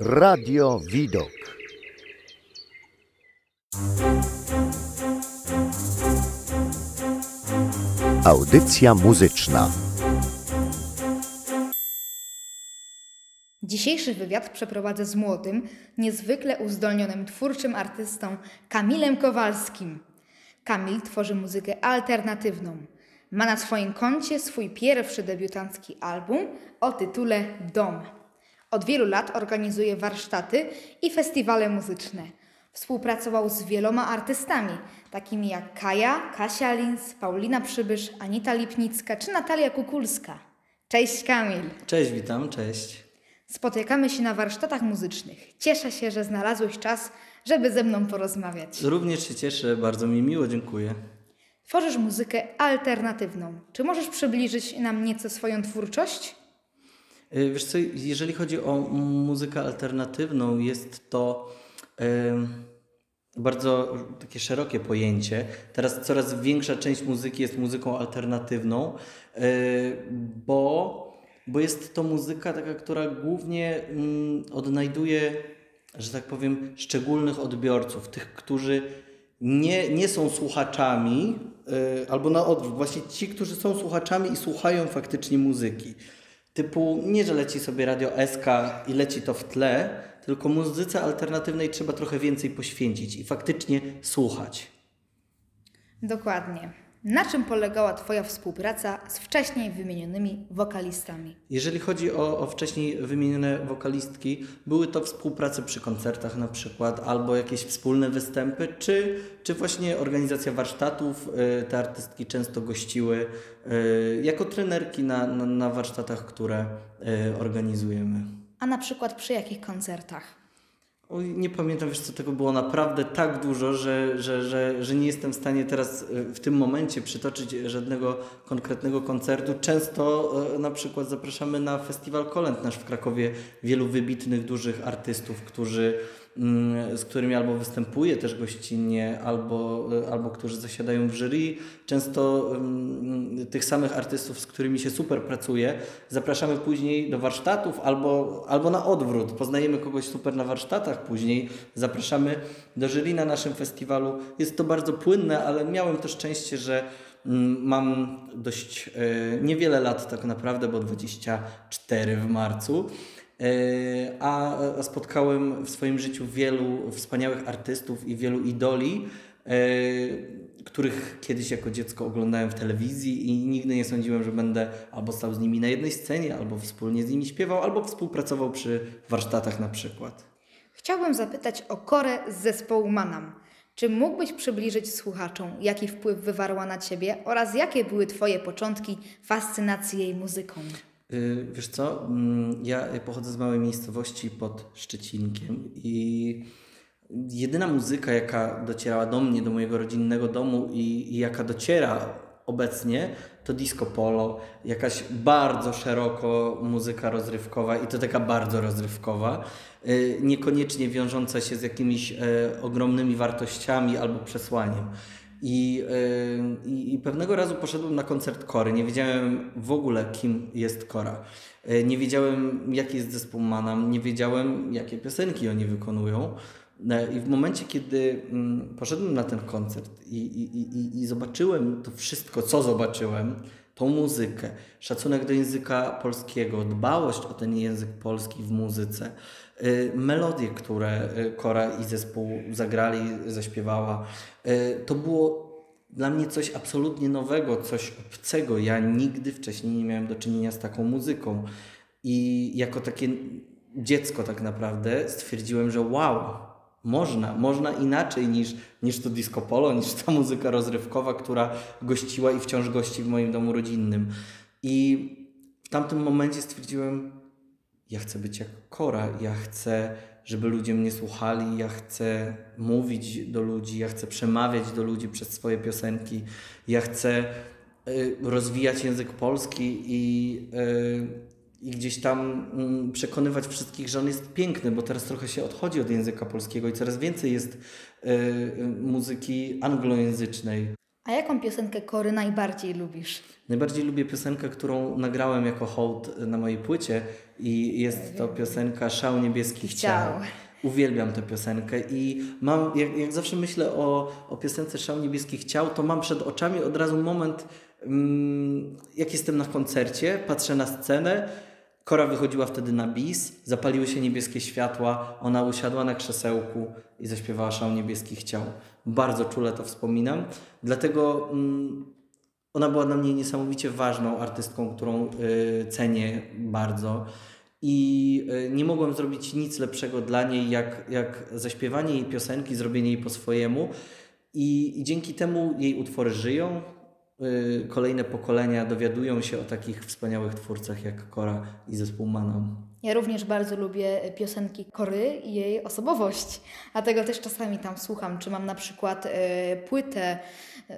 Radio Widok. Audycja muzyczna. Dzisiejszy wywiad przeprowadzę z młodym, niezwykle uzdolnionym twórczym artystą Kamilem Kowalskim. Kamil tworzy muzykę alternatywną. Ma na swoim koncie swój pierwszy debiutancki album o tytule Dom. Od wielu lat organizuje warsztaty i festiwale muzyczne. Współpracował z wieloma artystami, takimi jak Kaja, Kasia Lins, Paulina Przybysz, Anita Lipnicka czy Natalia Kukulska. Cześć Kamil! Cześć, witam, cześć. Spotykamy się na warsztatach muzycznych. Cieszę się, że znalazłeś czas, żeby ze mną porozmawiać. Również się cieszę, bardzo mi miło, dziękuję. Tworzysz muzykę alternatywną. Czy możesz przybliżyć nam nieco swoją twórczość? Y, Wiesz co, jeżeli chodzi o muzykę alternatywną, jest to em, bardzo takie szerokie pojęcie. Teraz coraz większa część muzyki jest muzyką alternatywną, y, bo, bo jest to muzyka taka, która głównie mm, odnajduje, że tak powiem, szczególnych odbiorców, tych, którzy nie, nie są słuchaczami, y, albo na odwrót, właśnie ci, którzy są słuchaczami i słuchają faktycznie muzyki. Typu nie, że leci sobie radio SK i leci to w tle, tylko muzyce alternatywnej trzeba trochę więcej poświęcić i faktycznie słuchać. Dokładnie. Na czym polegała Twoja współpraca z wcześniej wymienionymi wokalistami? Jeżeli chodzi o, o wcześniej wymienione wokalistki, były to współprace przy koncertach na przykład, albo jakieś wspólne występy, czy, czy właśnie organizacja warsztatów. Y, Te artystki często gościły y, jako trenerki na, na, na warsztatach, które y, organizujemy. A na przykład przy jakich koncertach? Nie pamiętam, wiesz co, tego było naprawdę tak dużo, że, że, że, że nie jestem w stanie teraz y, w tym momencie przytoczyć żadnego konkretnego koncertu. Często y, na przykład zapraszamy na festiwal Kolęd nasz w Krakowie wielu wybitnych, dużych artystów, którzy, z którymi albo występuję też gościnnie, albo, y, albo którzy zasiadają w jury. Często mm, tych samych artystów, z którymi się super pracuje, zapraszamy później do warsztatów albo, albo na odwrót. Poznajemy kogoś super na warsztatach, później zapraszamy do jury na naszym festiwalu. Jest to bardzo płynne, ale miałem to szczęście, że mm, mam dość e, niewiele lat tak naprawdę, bo 24 w marcu. E, A, spotkałem w swoim życiu wielu wspaniałych artystów i wielu idoli, e, których kiedyś jako dziecko oglądałem w telewizji i nigdy nie sądziłem, że będę albo stał z nimi na jednej scenie, albo wspólnie z nimi śpiewał, albo współpracował przy warsztatach na przykład. Chciałbym zapytać o Korę z zespołu Manam. Czy mógłbyś przybliżyć słuchaczom, jaki wpływ wywarła na Ciebie oraz jakie były Twoje początki fascynacji jej muzyką? Y, Wiesz co, mm, ja pochodzę z małej miejscowości pod Szczecinkiem i jedyna muzyka, jaka docierała do mnie, do mojego rodzinnego domu i, i jaka dociera obecnie, to disco polo, jakaś bardzo szeroko muzyka rozrywkowa i to taka bardzo rozrywkowa, y, niekoniecznie wiążąca się z jakimiś e, ogromnymi wartościami albo przesłaniem. I, y, i, I pewnego razu poszedłem na koncert Kory. Nie wiedziałem w ogóle, kim jest Kora. Y, Nie wiedziałem, jaki jest zespół Manam, nie wiedziałem, jakie piosenki oni wykonują. E, I w momencie, kiedy mm, poszedłem na ten koncert i, i, i, i zobaczyłem to wszystko, co zobaczyłem, tą muzykę, szacunek do języka polskiego, dbałość o ten język polski w muzyce, y, melodie, które y, Kora i zespół zagrali, zaśpiewała, y, to było dla mnie coś absolutnie nowego, coś obcego. Ja nigdy wcześniej nie miałem do czynienia z taką muzyką. I jako takie dziecko tak naprawdę stwierdziłem, że wow, można, można inaczej niż, niż to disco polo, niż ta muzyka rozrywkowa, która gościła i wciąż gości w moim domu rodzinnym. I w tamtym momencie stwierdziłem, ja chcę być jak Kora, ja chcę, żeby ludzie mnie słuchali, ja chcę mówić do ludzi, ja chcę przemawiać do ludzi przez swoje piosenki, ja chcę y, rozwijać język polski i, y, i gdzieś tam mm, przekonywać wszystkich, że on jest piękny, bo teraz trochę się odchodzi od języka polskiego i coraz więcej jest y, y, muzyki anglojęzycznej. A jaką piosenkę Kory najbardziej lubisz? Najbardziej lubię piosenkę, którą nagrałem jako hołd na mojej płycie i jest to piosenka Szał Niebieskich Ciał. Ciał. Uwielbiam tę piosenkę i mam, jak, jak zawsze myślę o, o piosence Szał Niebieskich Ciał, to mam przed oczami od razu moment, mm, jak jestem na koncercie, patrzę na scenę, Kora wychodziła wtedy na bis, zapaliły się niebieskie światła, ona usiadła na krzesełku i zaśpiewała Szał Niebieskich Ciał. Bardzo czule to wspominam, dlatego mm, ona była dla mnie niesamowicie ważną artystką, którą y, cenię bardzo. I y, nie mogłem zrobić nic lepszego dla niej, jak, jak zaśpiewanie jej piosenki, zrobienie jej po swojemu. I, I dzięki temu jej utwory żyją. Y, kolejne pokolenia dowiadują się o takich wspaniałych twórcach jak Kora i zespół Manam. Ja również bardzo lubię piosenki Kory i jej osobowość. Dlatego też czasami tam słucham, czy mam na przykład e, płytę e,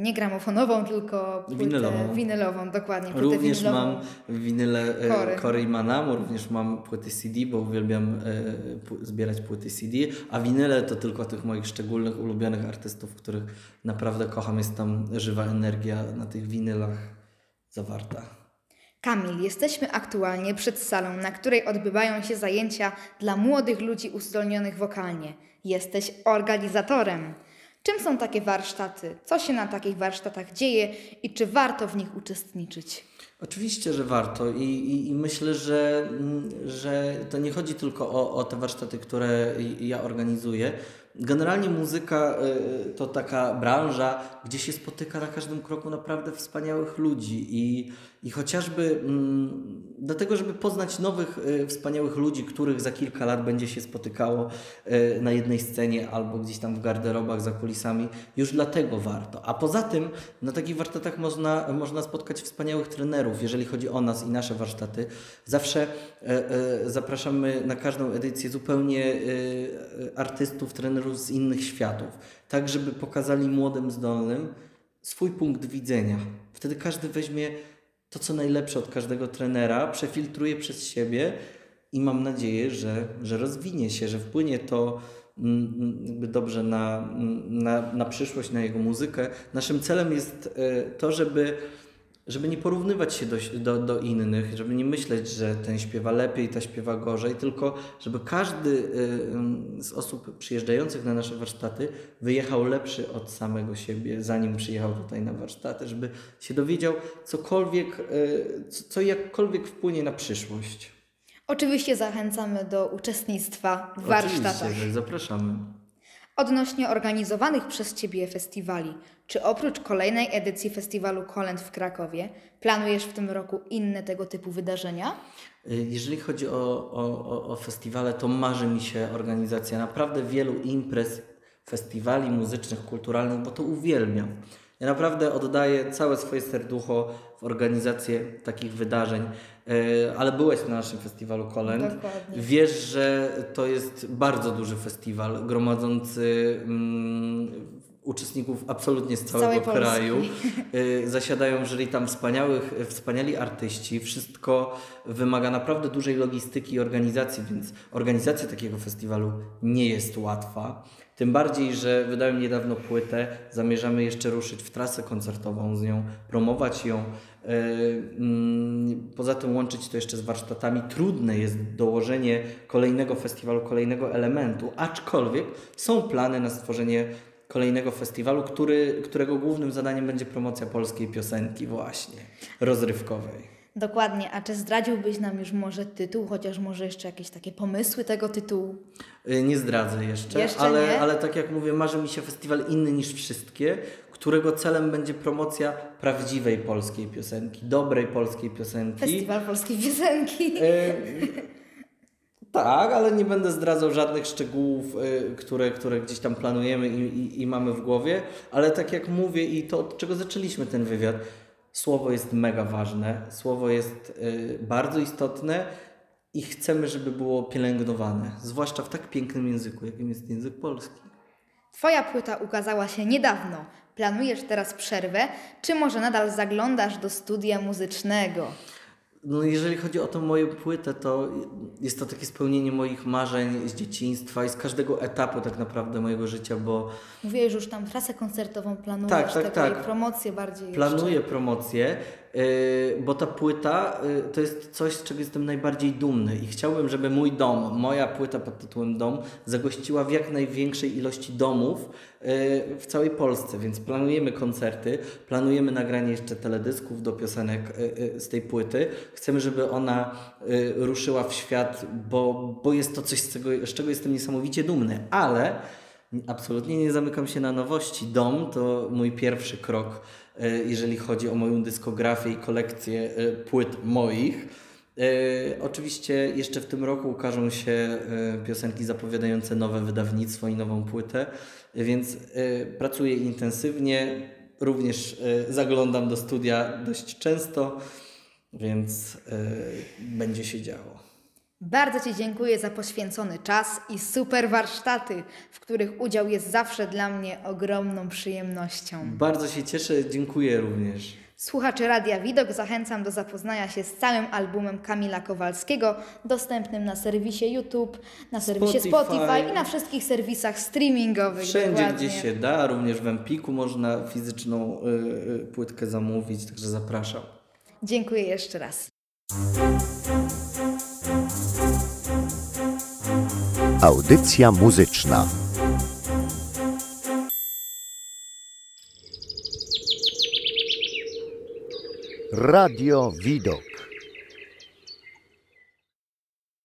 nie gramofonową, tylko płytę Winylową. winylową, dokładnie. Płytę Również winylową. mam winyle e, Kory. Kory i Manamu, również mam płyty CD, bo uwielbiam e, pu- zbierać płyty CD, a winyle to tylko tych moich szczególnych, ulubionych artystów, których naprawdę kocham. Jest tam żywa energia na tych winylach zawarta. Kamil, jesteśmy aktualnie przed salą, na której odbywają się zajęcia dla młodych ludzi uzdolnionych wokalnie. Jesteś organizatorem. Czym są takie warsztaty? Co się na takich warsztatach dzieje i czy warto w nich uczestniczyć? Oczywiście, że warto i, i, i myślę, że, mm, że to nie chodzi tylko o, o te warsztaty, które ja organizuję. Generalnie muzyka y, to taka branża, gdzie się spotyka na każdym kroku naprawdę wspaniałych ludzi i, i chociażby mm, dlatego, żeby poznać nowych y, wspaniałych ludzi, których za kilka lat będzie się spotykało y, na jednej scenie albo gdzieś tam w garderobach za kulisami, już dlatego warto. A poza tym na takich warsztatach można, można spotkać wspaniałych trenerów, jeżeli chodzi o nas i nasze warsztaty. Zawsze e, e, zapraszamy na każdą edycję zupełnie e, artystów, trenerów z innych światów, tak żeby pokazali młodym, zdolnym swój punkt widzenia. Wtedy każdy weźmie to, co najlepsze od każdego trenera, przefiltruje przez siebie i mam nadzieję, że, że rozwinie się, że wpłynie to mm, mm, dobrze na, mm, na, na przyszłość, na jego muzykę. Naszym celem jest to, żeby, żeby nie porównywać się do, do, do innych, żeby nie myśleć, że ten śpiewa lepiej, ta śpiewa gorzej, tylko żeby każdy mm, z osób przyjeżdżających na nasze warsztaty wyjechał lepszy od samego siebie, zanim przyjechał tutaj na warsztaty, żeby się dowiedział cokolwiek, e, co, jakkolwiek wpłynie na przyszłość. Oczywiście zachęcamy do uczestnictwa w warsztatach. Oczywiście, zapraszamy. Odnośnie organizowanych przez Ciebie festiwali, czy oprócz kolejnej edycji festiwalu Kolęd w Krakowie, planujesz w tym roku inne tego typu wydarzenia? Y, Jeżeli chodzi o, o, o, festiwale, to marzy mi się organizacja naprawdę wielu imprez, festiwali muzycznych, kulturalnych, bo to uwielbiam. Ja naprawdę oddaję całe swoje serducho w organizację takich wydarzeń, Y, ale byłeś na naszym festiwalu Kolęd. Dokładnie. Wiesz, że to jest bardzo duży festiwal, gromadzący mm, uczestników absolutnie z całego Polski. kraju. Y, Zasiadają jury tam wspaniałych, wspaniali artyści. Wszystko wymaga naprawdę dużej logistyki i organizacji, więc organizacja takiego festiwalu nie jest łatwa. Tym bardziej, że wydałem niedawno płytę, zamierzamy jeszcze ruszyć w trasę koncertową z nią, promować ją. Y, mm, Poza tym łączyć to jeszcze z warsztatami. Trudne jest dołożenie kolejnego festiwalu, kolejnego elementu, aczkolwiek są plany na stworzenie kolejnego festiwalu, który, którego głównym zadaniem będzie promocja polskiej piosenki właśnie, rozrywkowej. Dokładnie, a czy zdradziłbyś nam już może tytuł, chociaż może jeszcze jakieś takie pomysły tego tytułu? Y, Nie zdradzę jeszcze, Jeszcze ale, nie? ale tak jak mówię, marzy mi się festiwal inny niż wszystkie, którego celem będzie promocja prawdziwej polskiej piosenki, dobrej polskiej piosenki. Festiwal Polskiej Piosenki. Tak, ale nie będę zdradzał żadnych szczegółów, y, które, które gdzieś tam planujemy i, i, i mamy w głowie, ale tak jak mówię i to od czego zaczęliśmy ten wywiad, słowo jest mega ważne, słowo jest y, bardzo istotne i chcemy, żeby było pielęgnowane, zwłaszcza w tak pięknym języku, jakim jest język polski. Twoja płyta ukazała się niedawno. Planujesz teraz przerwę, czy może nadal zaglądasz do studia muzycznego? No jeżeli chodzi o tą moją płytę, to jest to takie spełnienie moich marzeń z dzieciństwa i z każdego etapu tak naprawdę mojego życia, bo Mówiłeś, że już tam trasę koncertową planujesz, Tak, tak, tak. promocję bardziej planuję jeszcze. promocję, bo ta płyta yy, to jest coś, z czego jestem najbardziej dumny i chciałbym, żeby mój dom, moja płyta pod tytułem Dom zagościła w jak największej ilości domów yy, w całej Polsce, więc planujemy koncerty, planujemy nagranie jeszcze teledysków do piosenek z tej płyty. Chcemy, żeby ona ruszyła w świat, bo, bo jest to coś, z czego, z czego jestem niesamowicie dumny, ale Absolutnie nie zamykam się na nowości. Dom to mój pierwszy krok, jeżeli chodzi o moją dyskografię i kolekcję e, płyt moich. E, Oczywiście jeszcze w tym roku ukażą się e, piosenki zapowiadające nowe wydawnictwo i nową płytę, więc e, pracuję intensywnie. Również e, zaglądam do studia dość często, więc e, będzie się działo. Bardzo Ci dziękuję za poświęcony czas i super warsztaty, w których udział jest zawsze dla mnie ogromną przyjemnością. Bardzo się cieszę, dziękuję również. Słuchaczy Radia Widok zachęcam do zapoznania się z całym albumem Kamila Kowalskiego, dostępnym na serwisie YouTube, na serwisie Spotify. Spotify, i na wszystkich serwisach streamingowych. Wszędzie, dokładnie. gdzie się da, również w Empiku można fizyczną y, y, płytkę zamówić, także zapraszam. Dziękuję jeszcze raz. Audycja muzyczna. Radio Widok.